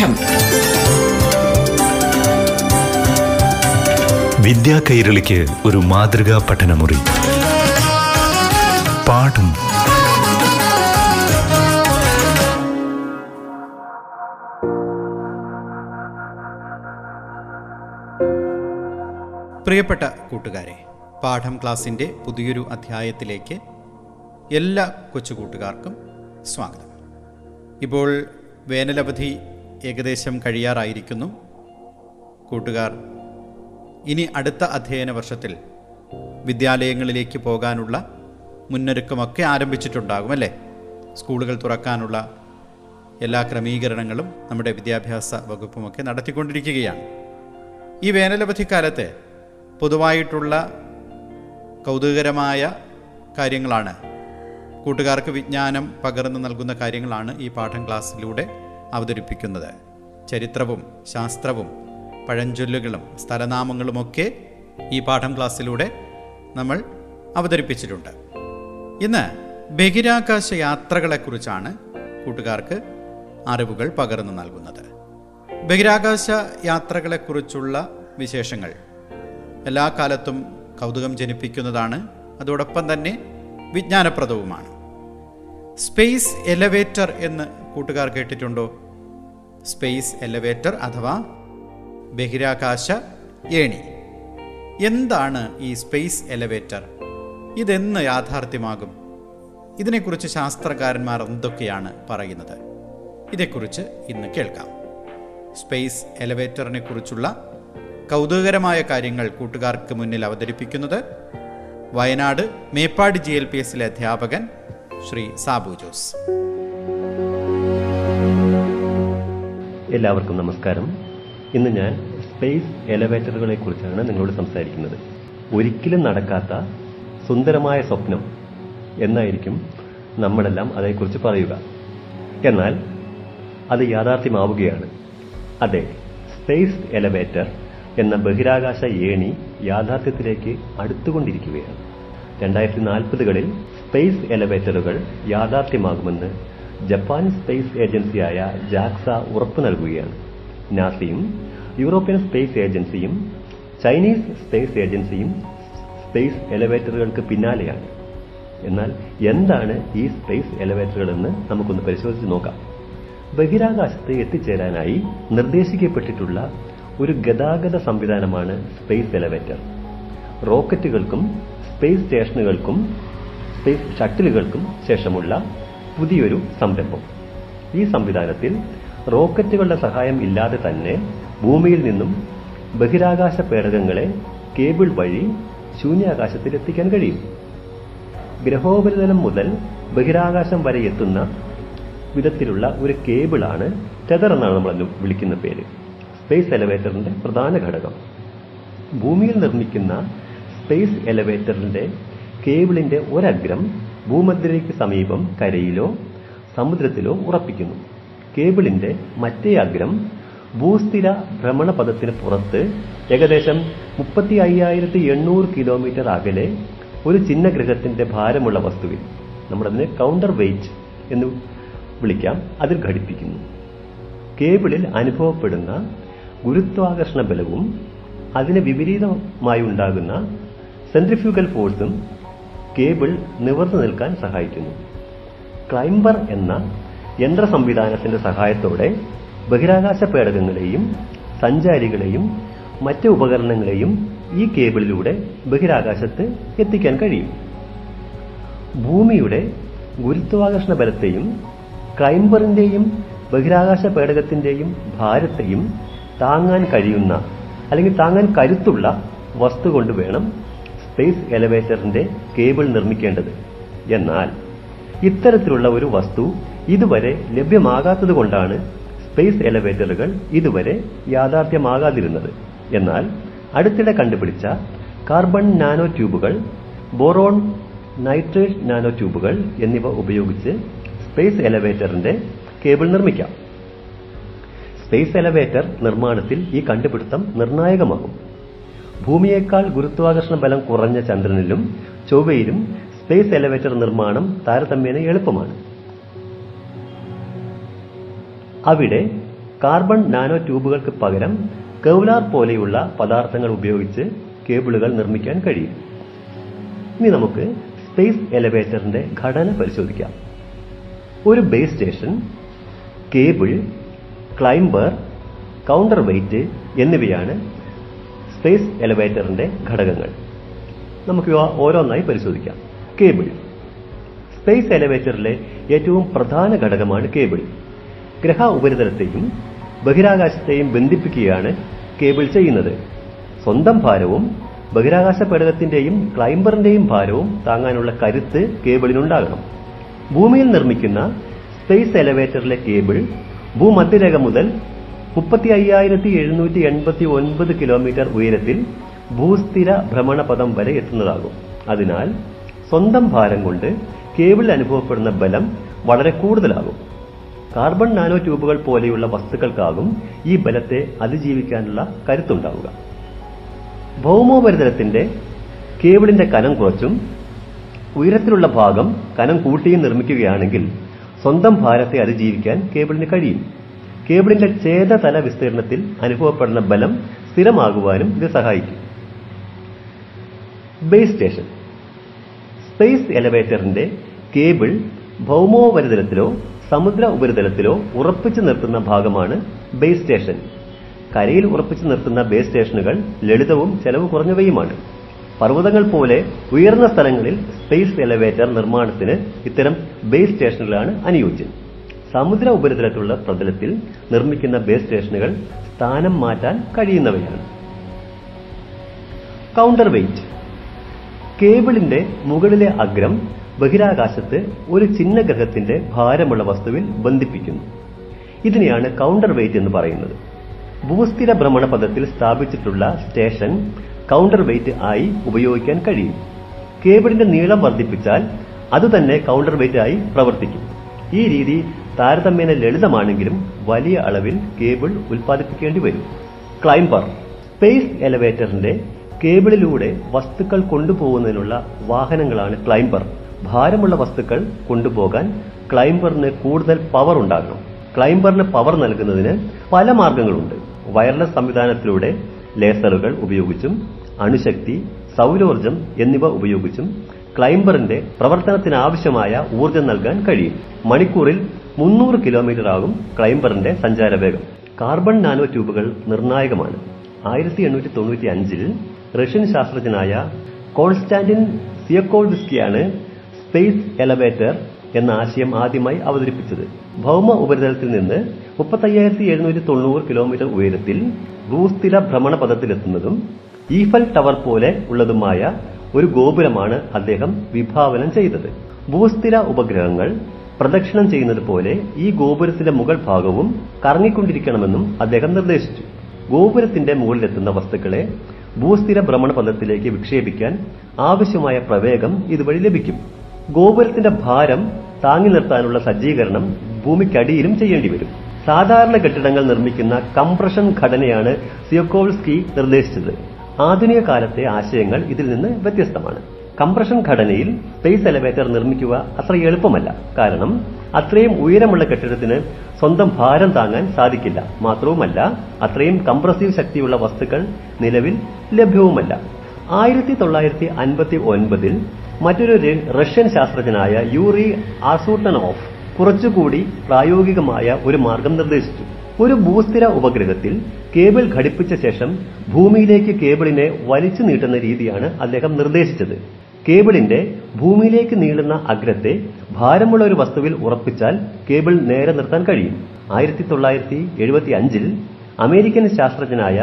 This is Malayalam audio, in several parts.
പാഠം വിദ്യാ കൈരളിക്ക് ഒരു മാതൃകാ പഠനമുറി. പാഠം. പ്രിയപ്പെട്ട കൂട്ടുകാരെ പാഠം ക്ലാസിന്റെ പുതിയൊരു അധ്യായത്തിലേക്ക് എല്ലാ കൊച്ചുകൂട്ടുകാർക്കും സ്വാഗതം. ഇപ്പോൾ വേനലവധി ഏകദേശം കഴിയാറായിരിക്കുന്നു. കൂട്ടുകാർ ഇനി അടുത്ത അധ്യയന വർഷത്തിൽ വിദ്യാലയങ്ങളിലേക്ക് പോകാനുള്ള മുന്നൊരുക്കമൊക്കെ ആരംഭിച്ചിട്ടുണ്ടാകും അല്ലേ? സ്കൂളുകൾ തുറക്കാനുള്ള എല്ലാ ക്രമീകരണങ്ങളും നമ്മുടെ വിദ്യാഭ്യാസ വകുപ്പുമൊക്കെ നടത്തിക്കൊണ്ടിരിക്കുകയാണ്. ഈ വേനലവധിക്കാലത്ത് പൊതുവായിട്ടുള്ള കൗതുകകരമായ കാര്യങ്ങളാണ്. കൂട്ടുകാർക്ക് വിജ്ഞാനം പകർന്നു നൽകുന്ന കാര്യങ്ങളാണ് ഈ പാഠം ക്ലാസ്സിലൂടെ അവതരിപ്പിക്കുന്നത്. ചരിത്രവും ശാസ്ത്രവും പഴഞ്ചൊല്ലുകളും സ്ഥലനാമങ്ങളുമൊക്കെ ഈ പാഠം ക്ലാസ്സിലൂടെ നമ്മൾ അവതരിപ്പിച്ചിട്ടുണ്ട്. ഇന്ന് ബഹിരാകാശ യാത്രകളെക്കുറിച്ചാണ് കൂട്ടുകാർക്ക് അറിവുകൾ പകർന്നു നൽകുന്നത്. ബഹിരാകാശ യാത്രകളെക്കുറിച്ചുള്ള വിശേഷങ്ങൾ എല്ലാ കാലത്തും കൗതുകം ജനിപ്പിക്കുന്നതാണ് അതോടൊപ്പം തന്നെ വിജ്ഞാനപ്രദവുമാണ്. സ്പേസ് എലവേറ്റർ എന്ന് കൂട്ടുകാർ കേട്ടിട്ടുണ്ടോ? സ്പേസ് എലവേറ്റർ അഥവാ ബഹിരാകാശ ഏണി. എന്താണ് ഈ സ്പേസ് എലവേറ്റർ? ഇതെന്ന് യാഥാർത്ഥ്യമാകും. ഇതിനെക്കുറിച്ച് ശാസ്ത്രകാരന്മാർ എന്തൊക്കെയാണ് പറയുന്നത്? ഇതേക്കുറിച്ച് ഇന്ന് കേൾക്കാം. സ്പേസ് എലവേറ്ററിനെ കുറിച്ചുള്ള കൗതുകകരമായ കാര്യങ്ങൾ കൂട്ടുകാർക്ക് മുന്നിൽ അവതരിപ്പിക്കുന്നത് Wayanad Meppadi G L P എസിലെ അധ്യാപകൻ ശ്രീ സാബു ജോസ്. എല്ലാവർക്കും നമസ്കാരം. ഇന്ന് ഞാൻ സ്പേസ് എലവേറ്ററുകളെ കുറിച്ചാണ് നിങ്ങളോട് സംസാരിക്കുന്നത്. ഒരിക്കലും നടക്കാത്ത സുന്ദരമായ സ്വപ്നം എന്നായിരിക്കും നമ്മളെല്ലാം അതേക്കുറിച്ച് പറയുക. എന്നാൽ അത് യാഥാർത്ഥ്യമാവുകയാണ്. അതെ സ്പേസ് എലവേറ്റർ എന്ന ബഹിരാകാശ ഏണി യാഥാർത്ഥ്യത്തിലേക്ക് അടുത്തുകൊണ്ടിരിക്കുകയാണ്. രണ്ടായിരത്തി നാൽപ്പതുകളിൽ സ്പേസ് എലവേറ്ററുകൾ യാഥാർത്ഥ്യമാകുമെന്ന് ജപ്പാൻ സ്പേസ് ഏജൻസിയായ ജാക്സ ഉറപ്പു നൽകുകയാണ്. നാസയും യൂറോപ്യൻ സ്പേസ് ഏജൻസിയും ചൈനീസ് സ്പേസ് ഏജൻസിയും സ്പേസ് എലവേറ്ററുകൾക്ക് പിന്നാലെയാണ്. എന്നാൽ എന്താണ് ഈ സ്പേസ് എലവേറ്ററുകൾ എന്ന് നമുക്കൊന്ന് പരിശോധിച്ച് നോക്കാം. ബഹിരാകാശത്ത് എത്തിച്ചേരാനായി നിർദ്ദേശിക്കപ്പെട്ടിട്ടുള്ള ഒരു ഗതാഗത സംവിധാനമാണ് സ്പേസ് എലവേറ്റർ. റോക്കറ്റുകൾക്കും സ്പേസ് സ്റ്റേഷനുകൾക്കും സ്പേസ് ഷട്ടിലുകൾക്കും ശേഷമുള്ള പുതിയൊരു സംരംഭം. ഈ സംവിധാനത്തിൽ റോക്കറ്റുകളുടെ സഹായം ഇല്ലാതെ തന്നെ ഭൂമിയിൽ നിന്നും ബഹിരാകാശ പേടകങ്ങളെ കേബിൾ വഴി ശൂന്യാകാശത്തിൽ എത്തിക്കാൻ കഴിയും. ഗ്രഹോപരിതലം മുതൽ ബഹിരാകാശം വരെ എത്തുന്ന വിധത്തിലുള്ള ഒരു കേബിളാണ് ടെതർ എന്നാണ് നമ്മൾ വിളിക്കുന്ന പേര്. സ്പേസ് എലവേറ്ററിന്റെ പ്രധാന ഘടകം. ഭൂമിയിൽ നിർമ്മിക്കുന്ന സ്പേസ് എലവേറ്ററിന്റെ കേബിളിന്റെ ഒരഗ്രം ഭൂമധ്യരേഖയ്ക്ക് സമീപം കരയിലോ സമുദ്രത്തിലോ ഉറപ്പിക്കുന്നു. കേബിളിന്റെ മറ്റേ അഗ്രം ഭൂസ്ഥിര ഭ്രമണപഥത്തിന് പുറത്ത് ഏകദേശം മുപ്പത്തി അയ്യായിരത്തി എണ്ണൂറ് കിലോമീറ്റർ അകലെ ഒരു ചിഹ്നഗ്രഹത്തിന്റെ ഭാരമുള്ള വസ്തുവിൽ കൗണ്ടർ വെയിറ്റ് എന്ന് വിളിക്കാം. അതിൽ ഘടിപ്പിക്കുന്നു. കേബിളിൽ അനുഭവപ്പെടുന്ന ഗുരുത്വാകർഷണ ബലവും അതിന് വിപരീതമായി ഉണ്ടാകുന്ന സെൻട്രിഫ്യൂഗൽ ഫോഴ്സും കേബിൾ നിവർന്നു നിൽക്കാൻ സഹായിക്കുന്നു. ക്ലൈംബർ എന്ന യന്ത്ര സംവിധാനത്തിന്റെ സഹായത്തോടെ ബഹിരാകാശ പേടകങ്ങളെയും സഞ്ചാരികളെയും മറ്റ് ഉപകരണങ്ങളെയും ഈ കേബിളിലൂടെ ബഹിരാകാശത്ത് എത്തിക്കാൻ കഴിയും. ഭൂമിയുടെ ഗുരുത്വാകർഷണ ബലത്തെയും ക്ലൈംബറിന്റെയും ബഹിരാകാശ പേടകത്തിന്റെയും ഭാരത്തെയും താങ്ങാൻ കഴിയുന്ന അല്ലെങ്കിൽ താങ്ങാൻ കരുത്തുള്ള വസ്തു കൊണ്ട് വേണം സ്പേസ് എലവേറ്ററിന്റെ കേബിൾ നിർമ്മിക്കേണ്ടത്. എന്നാൽ ഇത്തരത്തിലുള്ള ഒരു വസ്തു ഇതുവരെ ലഭ്യമാകാത്തതുകൊണ്ടാണ് സ്പേസ് എലവേറ്ററുകൾ ഇതുവരെ യാഥാർത്ഥ്യമാകാതിരുന്നത്. എന്നാൽ അടുത്തിടെ കണ്ടുപിടിച്ച കാർബൺ നാനോ ട്യൂബുകൾ ബോറോൺ നൈട്രേറ്റ് നാനോ ട്യൂബുകൾ എന്നിവ ഉപയോഗിച്ച് സ്പേസ് എലവേറ്ററിന്റെ കേബിൾ നിർമ്മിക്കാം. സ്പേസ് എലവേറ്റർ നിർമ്മാണത്തിൽ ഈ കണ്ടുപിടുത്തം നിർണായകമാകും. ഭൂമിയേക്കാൾ ഗുരുത്വാകർഷണ ബലം കുറഞ്ഞ ചന്ദ്രനിലും ചൊവ്വയിലും സ്പേസ് എലവേറ്റർ നിർമ്മാണം താരതമ്യേന എളുപ്പമാണ്. അവിടെ കാർബൺ നാനോ ട്യൂബുകൾക്ക് പകരം കെവ്ലാർ പോലെയുള്ള പദാർത്ഥങ്ങൾ ഉപയോഗിച്ച് കേബിളുകൾ നിർമ്മിക്കാൻ കഴിയും. ഇനി നമുക്ക് സ്പേസ് എലവേറ്ററിന്റെ ഘടന പരിശോധിക്കാം. ഒരു base station cable climber counterweight എന്നിവയാണ് സ്പേസ് എലവേറ്ററിന്റെ ഘടകങ്ങൾ. നമുക്ക് ഓരോന്നായി പരിശോധിക്കാം. കേബിൾ. സ്പേസ് എലവേറ്ററിലെ ഏറ്റവും പ്രധാന ഘടകമാണ് കേബിൾ. ഗ്രഹ ഉപരിതലത്തെയും ബഹിരാകാശത്തെയും ബന്ധിപ്പിക്കുകയാണ് കേബിൾ ചെയ്യുന്നത്. സ്വന്തം ഭാരവും ബഹിരാകാശ പേടകത്തിന്റെയും ക്ലൈംബറിന്റെയും ഭാരവും താങ്ങാനുള്ള കരുത്ത് കേബിളിനുണ്ടാകണം. ഭൂമിയിൽ നിർമ്മിക്കുന്ന സ്പേസ് എലവേറ്ററിലെ കേബിൾ ഭൂമധ്യരേഖ മുതൽ മുപ്പത്തി അയ്യായിരത്തി എഴുന്നൂറ്റി എൺപത്തി ഒൻപത് കിലോമീറ്റർ ഉയരത്തിൽ ഭൂസ്ഥിര ഭ്രമണപഥം വരെ എത്തുന്നതാകും. അതിനാൽ സ്വന്തം ഭാരം കൊണ്ട് കേബിൾ അനുഭവപ്പെടുന്ന ബലം വളരെ കൂടുതലാകും. കാർബൺ നാനോ ട്യൂബുകൾ പോലെയുള്ള വസ്തുക്കൾക്കാകും ഈ ബലത്തെ അതിജീവിക്കാനുള്ള കരുത്തുണ്ടാവുക. ഭൗമോപരിതലത്തിന്റെ കേബിളിന്റെ കനം കുറച്ചും ഉയരത്തിലുള്ള ഭാഗം കനം കൂട്ടിയും നിർമ്മിക്കുകയാണെങ്കിൽ സ്വന്തം ഭാരത്തെ അതിജീവിക്കാൻ കേബിളിന് കഴിയും. കേബിളിന്റെ ഛേദതല വിസ്തീർണത്തിൽ അനുഭവപ്പെടുന്ന ബലം സ്ഥിരമാകുവാനും ഇത് സഹായിക്കും. ബേസ് സ്റ്റേഷൻ സ്പേസ് എലവേറ്ററിന്റെ കേബിൾ ഭൗമോപരിതലത്തിലോ സമുദ്ര ഉപരിതലത്തിലോ ഉറപ്പിച്ചു നിർത്തുന്ന ഭാഗമാണ് ബേസ് സ്റ്റേഷൻ കരയിൽ ഉറപ്പിച്ചു നിർത്തുന്ന ബേസ് സ്റ്റേഷനുകൾ ലളിതവും ചെലവ് കുറഞ്ഞവയുമാണ്. പർവതങ്ങൾ പോലെ ഉയർന്ന സ്ഥലങ്ങളിൽ സ്പേസ് എലവേറ്റർ നിർമ്മാണത്തിന് ഇത്തരം ബേസ് സ്റ്റേഷനുകളാണ് അനുയോജ്യം. സമുദ്ര ഉപരിതലത്തിലുള്ള പ്രതലത്തിൽ നിർമ്മിക്കുന്ന ബേസ് സ്റ്റേഷനുകൾ സ്ഥാനം മാറ്റാൻ കഴിയുന്നവയാണ്. കൗണ്ടർ വെയിറ്റ് കേബിളിന്റെ മുകളിലെ അഗ്രം ബഹിരാകാശത്ത് ഒരു ചിഹ്നഗ്രഹത്തിന്റെ ഭാരമുള്ള വസ്തുവിൽ ബന്ധിപ്പിക്കുന്നു. ഇതിനെയാണ് കൗണ്ടർ വെയിറ്റ് എന്ന് പറയുന്നത്. ഭൂസ്ഥിര ഭ്രമണപഥത്തിൽ സ്ഥാപിച്ചിട്ടുള്ള സ്റ്റേഷൻ കൗണ്ടർ വെയിറ്റ് ആയി ഉപയോഗിക്കാൻ കഴിയും. കേബിളിന്റെ നീളം വർദ്ധിപ്പിച്ചാൽ അതുതന്നെ കൗണ്ടർ വെയിറ്റ് ആയി പ്രവർത്തിക്കും. ഈ രീതി താരതമ്യേന ലളിതമാണെങ്കിലും വലിയ അളവിൽ കേബിൾ ഉൽപ്പാദിപ്പിക്കേണ്ടി വരും. ക്ലൈംബർ സ്പേസ് എലവേറ്ററിന്റെ കേബിളിലൂടെ വസ്തുക്കൾ കൊണ്ടുപോകുന്നതിനുള്ള വാഹനങ്ങളാണ് ക്ലൈംബർ. ഭാരമുള്ള വസ്തുക്കൾ കൊണ്ടുപോകാൻ ക്ലൈംബറിന് കൂടുതൽ പവർ ഉണ്ടാകണം. ക്ലൈംബറിന് പവർ നൽകുന്നതിന് പല മാർഗങ്ങളുണ്ട്. വയർലെസ് സംവിധാനത്തിലൂടെ ലേസറുകൾ ഉപയോഗിച്ചും അണുശക്തി സൗരോർജം എന്നിവ ഉപയോഗിച്ചും ക്ലൈംബറിന്റെ പ്രവർത്തനത്തിനാവശ്യമായ ഊർജം നൽകാൻ കഴിയും. മണിക്കൂറിൽ മുന്നൂറ് കിലോമീറ്റർ ആകും ക്ലൈംബറിന്റെ സഞ്ചാരവേഗം. കാർബൺ നാനോ ട്യൂബുകൾ നിർണായകമാണ്. ആയിരത്തി എണ്ണൂറ്റി തൊണ്ണൂറ്റി അഞ്ചിൽ റഷ്യൻ ശാസ്ത്രജ്ഞനായ കോൺസ്റ്റാന്റിൻ സിയക്കോൾവിസ്കിയാണ് സ്പേസ് എലവേറ്റർ എന്ന ആശയം ആദ്യമായി അവതരിപ്പിച്ചത്. ഭൗമ ഉപരിതലത്തിൽ നിന്ന് മുപ്പത്തയ്യായിരത്തി എഴുന്നൂറ്റി തൊണ്ണൂറ് കിലോമീറ്റർ ഉയരത്തിൽ ഭൂസ്ഥിര ഭ്രമണപഥത്തിലെത്തുന്നതും ഈഫൽ ടവർ പോലെ ഉള്ളതുമായ ഒരു ഗോപുരമാണ് അദ്ദേഹം വിഭാവനം ചെയ്തത്. ഭൂസ്ഥിര ഉപഗ്രഹങ്ങൾ പ്രദക്ഷിണം ചെയ്യുന്നത് പോലെ ഈ ഗോപുരത്തിന്റെ മുകൾ ഭാഗവും കറങ്ങിക്കൊണ്ടിരിക്കണമെന്നും അദ്ദേഹം നിർദ്ദേശിച്ചു. ഗോപുരത്തിന്റെ മുകളിലെത്തുന്ന വസ്തുക്കളെ ഭൂസ്ഥിര ഭ്രമണപഥത്തിലേക്ക് വിക്ഷേപിക്കാൻ ആവശ്യമായ പ്രവേഗം ഇതുവഴി ലഭിക്കും. ഗോപുരത്തിന്റെ ഭാരം താങ്ങി നിർത്താനുള്ള സജ്ജീകരണം ഭൂമിക്കടിയിലും ചെയ്യേണ്ടി വരും സാധാരണ കെട്ടിടങ്ങൾ നിർമ്മിക്കുന്ന കംപ്രഷൻ ഘടനയാണ് സിയോക്കോൾസ്കി നിർദ്ദേശിച്ചത്. ആധുനിക കാലത്തെ ആശയങ്ങൾ ഇതിൽ നിന്ന് വ്യത്യസ്തമാണ്. കംപ്രഷൻ ഘടനയിൽ സ്പേസ് എലവേറ്റർ നിർമ്മിക്കുക അത്ര എളുപ്പമല്ല. കാരണം അത്രയും ഉയരമുള്ള കെട്ടിടത്തിന് സ്വന്തം ഭാരം താങ്ങാൻ സാധിക്കില്ല. മാത്രവുമല്ല അത്രയും കംപ്രസീവ് ശക്തിയുള്ള വസ്തുക്കൾ നിലവിൽ ലഭ്യവുമല്ല. ആയിരത്തി തൊള്ളായിരത്തി അൻപത്തി ഒൻപതിൽ മറ്റൊരു റഷ്യൻ ശാസ്ത്രജ്ഞനായ യൂറി ആസൂട്ടനോഫ് കുറച്ചുകൂടി പ്രായോഗികമായ ഒരു മാർഗം നിർദ്ദേശിച്ചു. ഒരു ഭൂസ്ഥിര ഉപഗ്രഹത്തിൽ കേബിൾ ഘടിപ്പിച്ച ശേഷം ഭൂമിയിലേക്ക് കേബിളിനെ വലിച്ചു നീട്ടുന്ന രീതിയാണ് അദ്ദേഹം നിർദ്ദേശിച്ചത്. കേബിളിന്റെ ഭൂമിയിലേക്ക് നീളുന്ന അഗ്രത്തെ ഭാരമുള്ള ഒരു വസ്തുവിൽ ഉറപ്പിച്ചാൽ കേബിൾ നേരെ നിർത്താൻ കഴിയും. ആയിരത്തി തൊള്ളായിരത്തി എഴുപത്തി അഞ്ചിൽ അമേരിക്കൻ ശാസ്ത്രജ്ഞനായ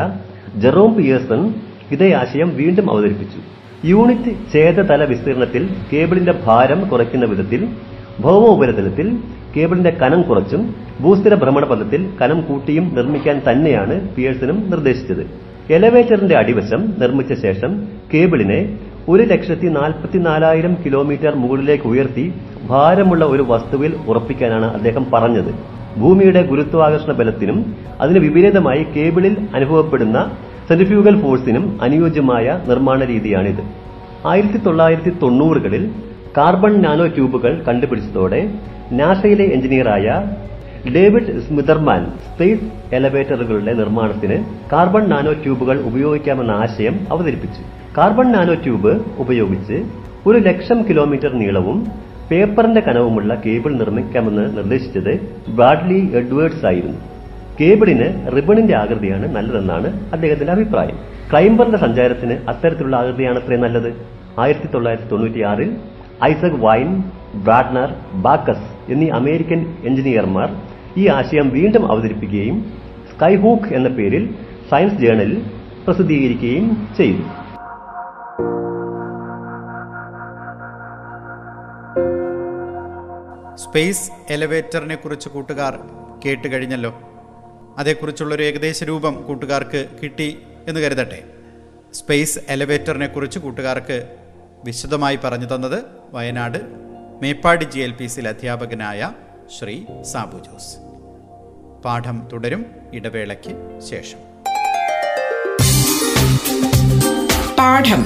ജെറോം പിയേഴ്സൺ ഇതേ ആശയം വീണ്ടും അവതരിപ്പിച്ചു. യൂണിറ്റ് ഛേദതല വിസ്തീർണത്തിൽ കേബിളിന്റെ ഭാരം കുറയ്ക്കുന്ന വിധത്തിൽ ഭൗമ ഉപരിതലത്തിൽ കേബിളിന്റെ കനം കുറച്ചും ഭൂസ്ഥിര ഭ്രമണപഥത്തിൽ കനം കൂട്ടിയും നിർമ്മിക്കാൻ തന്നെയാണ് പിയേഴ്സനും നിർദ്ദേശിച്ചത്. എലവേറ്ററിന്റെ അടിവശം നിർമ്മിച്ച ശേഷം കേബിളിനെ ഒരു ലക്ഷത്തി നാൽപ്പത്തിനാലായിരം കിലോമീറ്റർ മുകളിലേക്ക് ഉയർത്തി ഭാരമുള്ള ഒരു വസ്തുവിൽ ഉറപ്പിക്കാനാണ് അദ്ദേഹം പറഞ്ഞത്. ഭൂമിയുടെ ഗുരുത്വാകർഷണ ബലത്തിനും അതിന് വിപരീതമായി കേബിളിൽ അനുഭവപ്പെടുന്ന സെൻട്രിഫ്യൂഗൽ ഫോഴ്സിനും അനുയോജ്യമായ നിർമ്മാണ രീതിയാണിത്. ആയിരത്തി തൊള്ളായിരത്തി തൊണ്ണൂറുകളിൽ കാർബൺ നാനോ ട്യൂബുകൾ കണ്ടുപിടിച്ചതോടെ നാസയിലെ എഞ്ചിനീയറായ ഡേവിഡ് സ്മിതർമാൻ സ്പേസ് എലവേറ്ററുകളുടെ നിർമ്മാണത്തിന് കാർബൺ നാനോ ട്യൂബുകൾ ഉപയോഗിക്കാമെന്ന ആശയം അവതരിപ്പിച്ചു. കാർബൺ നാനോ ട്യൂബ് ഉപയോഗിച്ച് ഒരു ലക്ഷം കിലോമീറ്റർ നീളവും പേപ്പറിന്റെ കനവുമുള്ള കേബിൾ നിർമ്മിക്കാമെന്ന് നിർദ്ദേശിച്ചത് ബ്രാഡ്ലി എഡ്വേർഡ്സ് ആയിരുന്നു. കേബിളിന് റിബണിന്റെ ആകൃതിയാണ് നല്ലതെന്നാണ് അദ്ദേഹത്തിന്റെ അഭിപ്രായം. ക്ലൈംബറിന്റെ സഞ്ചാരത്തിന് അത്തരത്തിലുള്ള ആകൃതിയാണ് അത്രയും നല്ലത്. ആയിരത്തി തൊള്ളായിരത്തി തൊണ്ണൂറ്റിയാറിൽ ഐസക് വൈൻ ബ്രാഡ്നർ ബാക്കസ് എന്നീ അമേരിക്കൻ എഞ്ചിനീയർമാർ ഈ ആശയം വീണ്ടും അവതരിപ്പിക്കുകയും സ്കൈഹൂക്ക് എന്ന പേരിൽ സയൻസ് ജേണലിൽ പ്രസിദ്ധീകരിക്കുകയും ചെയ്തു. സ്പേസ് എലവേറ്ററിനെ കുറിച്ച് കൂട്ടുകാർ കേട്ട് കഴിഞ്ഞല്ലോ. അതേക്കുറിച്ചുള്ളൊരു ഏകദേശ രൂപം കൂട്ടുകാർക്ക് കിട്ടി എന്ന് കരുതട്ടെ. സ്പേസ് എലവേറ്ററിനെ കുറിച്ച് കൂട്ടുകാർക്ക് വിശദമായി പറഞ്ഞു തന്നത് Wayanad Meppadi G L P സിയിൽ അധ്യാപകനായ ശ്രീ സാബു ജോസ്. പാഠം തുടരും ഇടവേളയ്ക്ക് ശേഷം. പാഠം.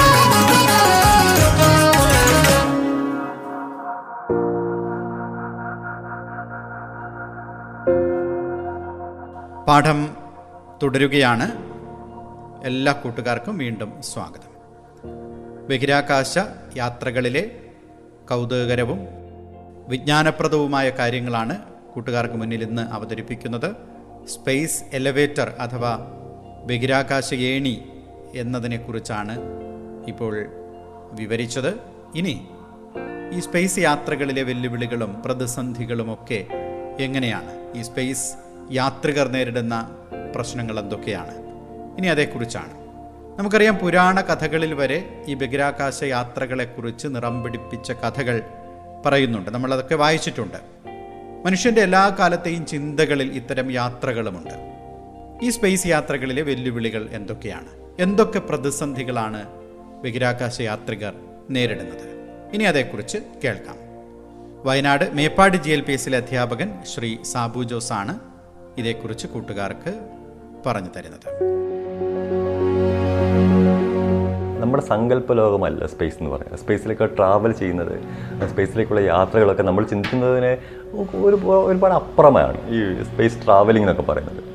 പാഠം തുടരുകയാണ്. എല്ലാ കൂട്ടുകാർക്കും വീണ്ടും സ്വാഗതം. ബഹിരാകാശ യാത്രകളിലെ കൗതുകകരവും വിജ്ഞാനപ്രദവുമായ കാര്യങ്ങളാണ് കൂട്ടുകാർക്ക് മുന്നിൽ ഇന്ന് അവതരിപ്പിക്കുന്നത്. സ്പേസ് എലവേറ്റർ അഥവാ ബഹിരാകാശ ഏണി എന്നതിനെക്കുറിച്ചാണ് ഇപ്പോൾ വിവരിച്ചത്. ഇനി ഈ സ്പേസ് യാത്രകളിലെ വെല്ലുവിളികളും പ്രതിസന്ധികളുമൊക്കെ എങ്ങനെയാണ്? ഈ സ്പേസ് യാത്രികർ നേരിടുന്ന പ്രശ്നങ്ങൾ എന്തൊക്കെയാണ്? ഇനി അതേക്കുറിച്ചാണ്. നമുക്കറിയാം പുരാണ കഥകളിൽ വരെ ഈ ബഹിരാകാശ യാത്രകളെക്കുറിച്ച് നിറം പിടിപ്പിച്ച കഥകൾ പറയുന്നുണ്ട്. നമ്മളതൊക്കെ വായിച്ചിട്ടുണ്ട്. മനുഷ്യന്റെ എല്ലാ കാലത്തെയും ചിന്തകളിൽ ഇത്തരം യാത്രകളുമുണ്ട്. ഈ സ്പേസ് യാത്രകളിലെ വെല്ലുവിളികൾ എന്തൊക്കെയാണ്? എന്തൊക്കെ പ്രതിസന്ധികളാണ് ബഹിരാകാശ യാത്രികർ നേരിടുന്നത്? ഇനി അതേക്കുറിച്ച് കേൾക്കാം. Wayanad Meppad G L P എസിലെ അധ്യാപകൻ ശ്രീ സാബു ജോസ് ആണ് ഇതേക്കുറിച്ച് കൂട്ടുകാർക്ക് പറഞ്ഞു തരുന്നത്. നമ്മുടെ സങ്കല്പ ലോകമല്ല സ്പേസ് എന്ന് പറയുന്നത്. സ്പേസിലേക്ക് ട്രാവൽ ചെയ്യുന്നത് സ്പേസിലേക്കുള്ള യാത്രകളൊക്കെ നമ്മൾ ചിന്തിക്കുന്നതിന് ഒരു ഒരുപാട് അപ്പുറമാണ് ഈ സ്പേസ് ട്രാവലിംഗ് എന്നൊക്കെ പറയുന്നത്.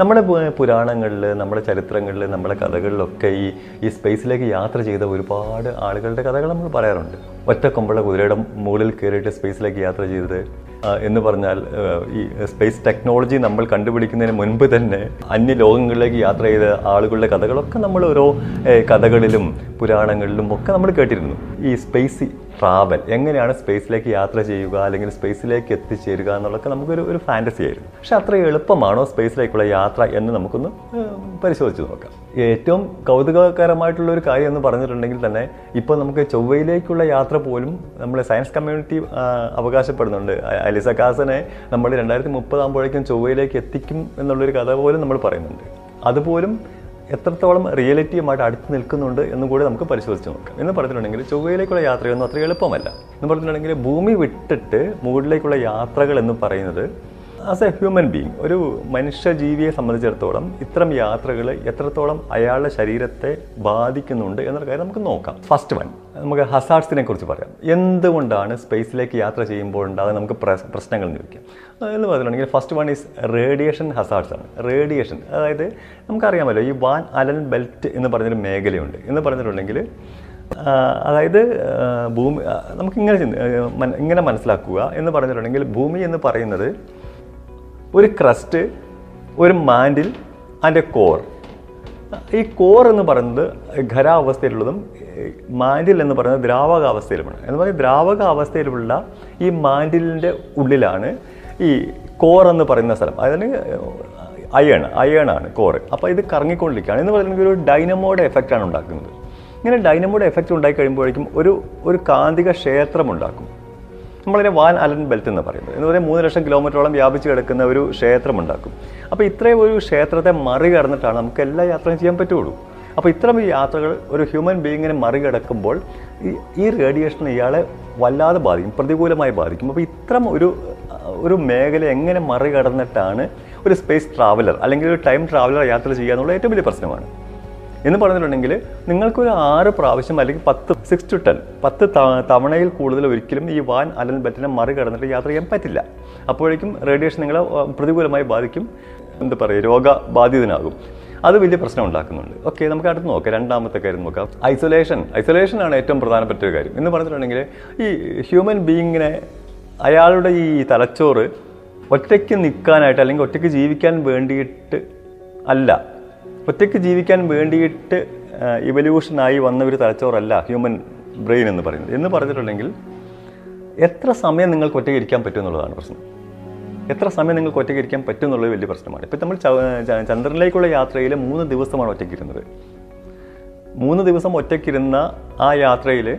നമ്മുടെ പുരാണങ്ങളിൽ നമ്മുടെ ചരിത്രങ്ങളിൽ നമ്മുടെ കഥകളിലൊക്കെ ഈ ഈ സ്പേസിലേക്ക് യാത്ര ചെയ്ത ഒരുപാട് ആളുകളുടെ കഥകൾ നമ്മൾ പറയാറുണ്ട്. ഒറ്റക്കൊമ്പുള്ള കുതിരയുടെ മുകളിൽ കയറിയിട്ട് സ്പേസിലേക്ക് യാത്ര ചെയ്തത് എന്ന് പറഞ്ഞാൽ ഈ സ്പേസ് ടെക്നോളജി നമ്മൾ കണ്ടുപിടിക്കുന്നതിന് മുൻപ് തന്നെ അന്യ ലോകങ്ങളിലേക്ക് യാത്ര ചെയ്ത ആളുകളുടെ കഥകളൊക്കെ നമ്മൾ ഓരോ കഥകളിലും പുരാണങ്ങളിലും ഒക്കെ നമ്മൾ കേട്ടിരുന്നു. ഈ സ്പേസ് ട്രാവൽ എങ്ങനെയാണ് സ്പേസിലേക്ക് യാത്ര ചെയ്യുക അല്ലെങ്കിൽ സ്പേസിലേക്ക് എത്തിച്ചേരുക എന്നുള്ളതൊക്കെ നമുക്കൊരു ഒരു ഫാന്റസി ആയിരുന്നു. പക്ഷെ അത്ര എളുപ്പമാണോ സ്പേസിലേക്കുള്ള യാത്ര എന്ന് നമുക്കൊന്ന് പരിശോധിച്ച് നോക്കാം. ഏറ്റവും കൗതുകകരമായിട്ടുള്ള ഒരു കാര്യം എന്ന് പറഞ്ഞിട്ടുണ്ടെങ്കിൽ തന്നെ ഇപ്പോൾ നമുക്ക് ചൊവ്വയിലേക്കുള്ള യാത്ര പോലും നമ്മളെ സയൻസ് കമ്മ്യൂണിറ്റി അവകാശപ്പെടുന്നുണ്ട്. അലിസ കാസനെ നമ്മൾ രണ്ടായിരത്തി മുപ്പതാകുമ്പോഴേക്കും ചൊവ്വയിലേക്ക് എത്തിക്കും എന്നുള്ളൊരു കഥ പോലും നമ്മൾ പറയുന്നുണ്ട്. അതുപോലും എത്രത്തോളം റിയാലിറ്റിയുമായിട്ട് അടുത്ത് നിൽക്കുന്നുണ്ട് എന്ന് കൂടി നമുക്ക് പരിശോധിച്ച് നോക്കാം. എന്ന് പറഞ്ഞിട്ടുണ്ടെങ്കിൽ ചൊവ്വയിലേക്കുള്ള യാത്രയൊന്നും അത്ര എളുപ്പമല്ല. എന്ന് പറഞ്ഞിട്ടുണ്ടെങ്കിൽ ഭൂമി വിട്ടിട്ട് മുകളിലേക്കുള്ള യാത്രകൾ എന്ന് പറയുന്നത് ആസ് എ ഹ്യൂമൻ ബീങ് ഒരു മനുഷ്യജീവിയെ സംബന്ധിച്ചിടത്തോളം ഇത്തരം യാത്രകൾ എത്രത്തോളം അയാളുടെ ശരീരത്തെ ബാധിക്കുന്നുണ്ട് എന്നുള്ള കാര്യം നമുക്ക് നോക്കാം. ഫസ്റ്റ് വൺ നമുക്ക് ഹസാർഡ്സിനെ കുറിച്ച് പറയാം. എന്തുകൊണ്ടാണ് സ്പേസിലേക്ക് യാത്ര ചെയ്യുമ്പോൾ ഉണ്ടാകുന്ന നമുക്ക് പ്രശ്- പ്രശ്നങ്ങൾ ചോദിക്കാം. എന്ന് പറഞ്ഞിട്ടുണ്ടെങ്കിൽ first one is radiation hazards ആണ്. റേഡിയേഷൻ അതായത് നമുക്കറിയാമല്ലോ ഈ വാൻ അലൻ ബെൽറ്റ് എന്ന് പറഞ്ഞൊരു മേഖലയുണ്ട്. എന്ന് പറഞ്ഞിട്ടുണ്ടെങ്കിൽ അതായത് ഭൂമി നമുക്ക് നമുക്കിങ്ങനെ ഇങ്ങനെ മനസ്സിലാക്കുക എന്ന് പറഞ്ഞിട്ടുണ്ടെങ്കിൽ ഭൂമി എന്ന് പറയുന്നത് ഒരു ക്രസ്റ്റ് ഒരു മാൻഡിൽ അതിന്റെ കോർ ഈ കോർ എന്ന് പറയുന്നത് ഖരാവസ്ഥയിലുള്ളതും മാൻഡിൽ എന്ന് പറയുന്നത് ദ്രാവകാവസ്ഥയിലുമാണ്. എന്ന് പറയുന്നത് ദ്രാവകാവസ്ഥയിലുള്ള ഈ മാൻഡിലിന്റെ ഉള്ളിലാണ് ഈ കോർ എന്ന് പറയുന്ന സ്ഥലം അതായത് അയൺ അയൺ ആണ് കോറ് അപ്പോൾ ഇത് കറങ്ങിക്കൊണ്ടിരിക്കുകയാണ്. എന്ന് പറയുന്നത് ഒരു ഡൈനമോയുടെ എഫക്റ്റാണ് ഉണ്ടാക്കുന്നത്. ഇങ്ങനെ ഡൈനമോയുടെ എഫക്റ്റ് ഉണ്ടായി ഒരു ഒരു കാന്തിക ക്ഷേത്രം ഉണ്ടാക്കും. നമ്മളതിനെ വാൻ അലൻ ബെൽറ്റ് എന്ന് പറയുന്നത്. എന്ന് പറയുന്നത് മൂന്ന് ലക്ഷം കിലോമീറ്ററോളം വ്യാപിച്ച് കിടക്കുന്ന ഒരു ക്ഷേത്രം ഉണ്ടാക്കും. അപ്പോൾ ഇത്രയും ഒരു ക്ഷേത്രത്തെ മറികടന്നിട്ടാണ് നമുക്ക് എല്ലാ യാത്രയും ചെയ്യാൻ പറ്റുള്ളൂ. അപ്പോൾ ഇത്തരം യാത്രകൾ ഒരു ഹ്യൂമൻ ബീയിങ്ങിനെ മറികടക്കുമ്പോൾ ഈ റേഡിയേഷൻ ഇയാളെ വല്ലാതെ ബാധിക്കും പ്രതികൂലമായി ബാധിക്കും. അപ്പോൾ ഇത്തരം ഒരു ഒരു മേഖല എങ്ങനെ മറികടന്നിട്ടാണ് ഒരു സ്പേസ് ട്രാവലർ അല്ലെങ്കിൽ ഒരു ടൈം ട്രാവലർ യാത്ര ചെയ്യുക എന്നുള്ള ഏറ്റവും വലിയ പ്രശ്നമാണ്. എന്ന് പറഞ്ഞിട്ടുണ്ടെങ്കിൽ നിങ്ങൾക്കൊരു ആറ് പ്രാവശ്യം അല്ലെങ്കിൽ പത്ത് സിക്സ് ടു ടെൻ പത്ത് തവണയിൽ കൂടുതൽ ഒരിക്കലും ഈ വാൻ അലൻ ബെറ്റിനെ മറികടന്നിട്ട് യാത്ര ചെയ്യാൻ പറ്റില്ല. അപ്പോഴേക്കും റേഡിയേഷൻ നിങ്ങളെ പ്രതികൂലമായി ബാധിക്കും എന്താ പറയുക രോഗബാധിതനാകും. അത് വലിയ പ്രശ്നം ഉണ്ടാക്കുന്നുണ്ട്. ഓക്കെ നമുക്ക് അടുത്ത് നോക്കാം. രണ്ടാമത്തെ കാര്യം നോക്കാം. ഐസൊലേഷൻ ഐസൊലേഷൻ ആണ് ഏറ്റവും പ്രധാനപ്പെട്ട ഒരു കാര്യം. എന്ന് പറഞ്ഞിട്ടുണ്ടെങ്കിൽ ഈ ഹ്യൂമൻ ബീയിങ്ങിനെ അയാളുടെ ഈ തലച്ചോറ് ഒറ്റയ്ക്ക് നിൽക്കാനായിട്ട് അല്ലെങ്കിൽ ഒറ്റയ്ക്ക് ജീവിക്കാൻ വേണ്ടിയിട്ട് അല്ല. ഒറ്റയ്ക്ക് ജീവിക്കാൻ വേണ്ടിയിട്ട് ഇവല്യൂഷനായി വന്ന ഒരു തലച്ചോറല്ല ഹ്യൂമൻ ബ്രെയിൻ എന്ന് പറയുന്നത്. എന്ന് പറഞ്ഞിട്ടുണ്ടെങ്കിൽ എത്ര സമയം നിങ്ങൾക്ക് ഒറ്റയ്ക്ക് ഇരിക്കാൻ പറ്റും എന്നുള്ളതാണ് പ്രശ്നം. എത്ര സമയം നിങ്ങൾക്ക് ഒറ്റയ്ക്ക് ഇരിക്കാൻ പറ്റും എന്നുള്ളത് വലിയ പ്രശ്നമാണ്. ഇപ്പം നമ്മൾ ചന്ദ്രനിലേക്കുള്ള യാത്രയിൽ മൂന്ന് ദിവസമാണ് ഒറ്റയ്ക്ക് ഇരുന്നത് മൂന്ന് ദിവസം ഒറ്റയ്ക്കിരുന്ന ആ യാത്രയിൽ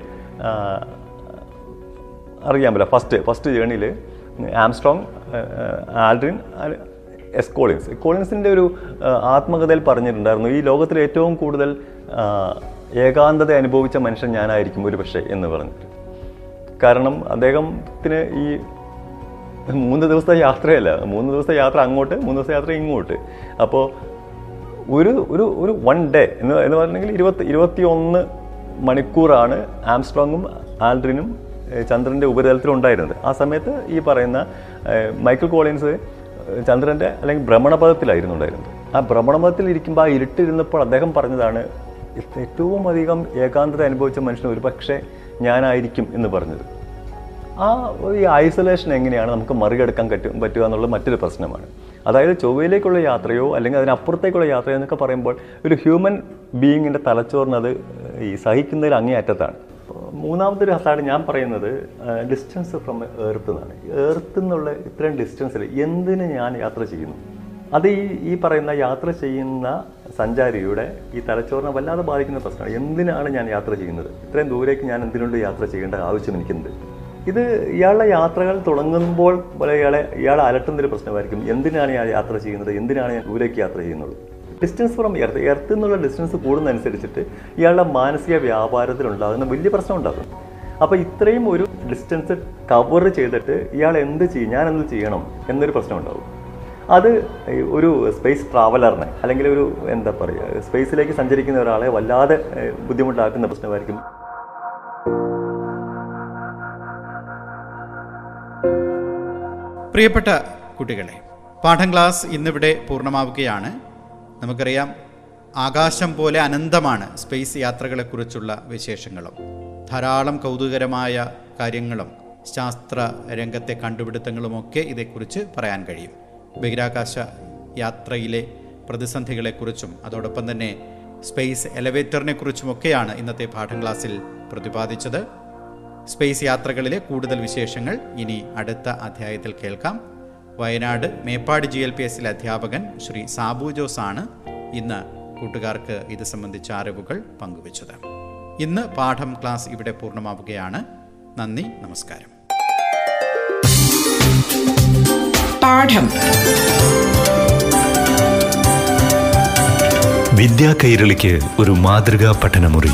അറിയാമല്ലോ ഫസ്റ്റ് ഫസ്റ്റ് ജേണിയിൽ ആംസ്ട്രോങ് ആൽഡ്രിൻ എസ്കോളിൻസ് കോളിൻസിന്റെ ഒരു ആത്മകഥയിൽ പറഞ്ഞിട്ടുണ്ടായിരുന്നു ഈ ലോകത്തിൽ ഏറ്റവും കൂടുതൽ ഏകാന്തത അനുഭവിച്ച മനുഷ്യൻ ഞാനായിരിക്കും ഒരു പക്ഷേ എന്ന് പറഞ്ഞിട്ട്. കാരണം അദ്ദേഹത്തിന് ഈ മൂന്ന് ദിവസത്തെ യാത്രയല്ല മൂന്ന് ദിവസത്തെ യാത്ര അങ്ങോട്ട് മൂന്ന് ദിവസത്തെ യാത്ര ഇങ്ങോട്ട്. അപ്പോൾ ഒരു ഒരു ഒരു വൺ ഡേ എന്ന് എന്ന് പറഞ്ഞെങ്കിൽ ഇരുപത്തി ഇരുപത്തി ഒന്ന് മണിക്കൂറാണ് ആംസ്ട്രോങ്ങും ആൽഡ്രിനും ചന്ദ്രന്റെ ഉപരിതലത്തിൽ ഉണ്ടായിരുന്നത്. ആ സമയത്ത് ഈ പറയുന്ന മൈക്കിൾ കോളിൻസ് ചന്ദ്രന്റെ അല്ലെങ്കിൽ ഭ്രമണപഥത്തിലായിരുന്നു ഉണ്ടായിരുന്നത്. ആ ഭ്രമണപഥത്തിൽ ഇരിക്കുമ്പോൾ ആ ഇരുട്ടിരുന്നപ്പോൾ അദ്ദേഹം പറഞ്ഞതാണ് ഏറ്റവും അധികം ഏകാന്തത അനുഭവിച്ച മനുഷ്യൻ ഒരു പക്ഷേ ഞാനായിരിക്കും എന്ന് പറഞ്ഞത്. ആ ഈ ഐസൊലേഷൻ എങ്ങനെയാണ് നമുക്ക് മറികടക്കാൻ പറ്റും പറ്റുക എന്നുള്ള മറ്റൊരു പ്രശ്നമാണ്. അതായത് ചൊവ്വയിലേക്കുള്ള യാത്രയോ അല്ലെങ്കിൽ അതിനപ്പുറത്തേക്കുള്ള യാത്രയോ എന്നൊക്കെ പറയുമ്പോൾ ഒരു ഹ്യൂമൻ ബീയിങ്ങിന്റെ തലച്ചോറിനത് ഈ സഹിക്കുന്നതിൽ അങ്ങേയറ്റത്താണ്. ഒരു ഹസാഡ് ഞാൻ പറയുന്നത് ഡിസ്റ്റൻസ് ഫ്രം എർത്ത് എന്നാണ്. എർത്ത് എന്നുള്ള ഇത്രയും ഡിസ്റ്റൻസിൽ എന്തിന് ഞാൻ യാത്ര ചെയ്യുന്നു? അത് ഈ ഈ പറയുന്ന യാത്ര ചെയ്യുന്ന സഞ്ചാരിയുടെ ഈ തലച്ചോറിനെ വല്ലാതെ ബാധിക്കുന്ന പ്രശ്നമാണ്. എന്തിനാണ് ഞാൻ യാത്ര ചെയ്യുന്നത്? ഇത്രയും ദൂരേക്ക് ഞാൻ എന്തിനുണ്ട് യാത്ര ചെയ്യേണ്ട ആവശ്യം എനിക്കുണ്ട്. ഇത് ഇയാളുടെ യാത്രകൾ തുടങ്ങുമ്പോൾ ഇയാളെ ഇയാളെ അലട്ടുന്നൊരു പ്രശ്നമായിരിക്കും. എന്തിനാണ് ഞാൻ യാത്ര ചെയ്യുന്നത്? എന്തിനാണ് ഞാൻ ദൂരേക്ക് യാത്ര ചെയ്യുന്നത്? ഡിസ്റ്റൻസ് ഫ്രം എർത്ത് എർത്ത് എന്നുള്ള ഡിസ്റ്റൻസ് കൂടുന്നതനുസരിച്ചിട്ട് ഇയാളുടെ മാനസിക വ്യാപാരത്തിൽ ഉണ്ടാകുന്ന വലിയ പ്രശ്നം ഉണ്ടാകും അപ്പോൾ ഇത്രയും ഒരു ഡിസ്റ്റൻസ് കവർ ചെയ്തിട്ട് ഇയാൾ എന്ത് ചെയ്യും? ഞാൻ എന്ത് ചെയ്യണം? എന്നൊരു പ്രശ്നം ഉണ്ടാകും അത് ഒരു സ്പേസ് ട്രാവലറിനെ അല്ലെങ്കിൽ ഒരു എന്താ പറയുക സ്പേസിലേക്ക് സഞ്ചരിക്കുന്ന ഒരാളെ വല്ലാതെ ബുദ്ധിമുട്ടാക്കുന്ന പ്രശ്നമായിരിക്കും. പ്രിയപ്പെട്ട കുട്ടികളെ പാഠം ക്ലാസ് ഇന്നിവിടെ പൂർണമാവുകയാണ്. നമുക്കറിയാം ആകാശം പോലെ അനന്തമാണ് സ്പേസ് യാത്രകളെക്കുറിച്ചുള്ള വിശേഷങ്ങളും. ധാരാളം കൗതുകരമായ കാര്യങ്ങളും ശാസ്ത്ര രംഗത്തെ കണ്ടുപിടുത്തങ്ങളുമൊക്കെ ഇതേക്കുറിച്ച് പറയാൻ കഴിയും. ബഹിരാകാശ യാത്രയിലെ പ്രതിസന്ധികളെക്കുറിച്ചും അതോടൊപ്പം തന്നെ സ്പേസ് എലവേറ്ററിനെ കുറിച്ചുമൊക്കെയാണ് ഇന്നത്തെ പാഠം ക്ലാസ്സിൽ പ്രതിപാദിച്ചത്. സ്പേസ് യാത്രകളിലെ കൂടുതൽ വിശേഷങ്ങൾ ഇനി അടുത്ത അധ്യായത്തിൽ കേൾക്കാം. Wayanad Meppad G L P എസിലെ അധ്യാപകൻ ശ്രീ സാബു ജോസ് ആണ് ഇന്ന് കൂട്ടുകാർക്ക് ഇത് സംബന്ധിച്ച അറിവുകൾ പങ്കുവച്ചത്. ഇന്ന് പാഠം ക്ലാസ് ഇവിടെ പൂർണമാവുകയാണ്. നന്ദി നമസ്കാരം. പാഠം. വിദ്യാ കൈരളിക്ക് ഒരു മാതൃകാ പഠനമുറി.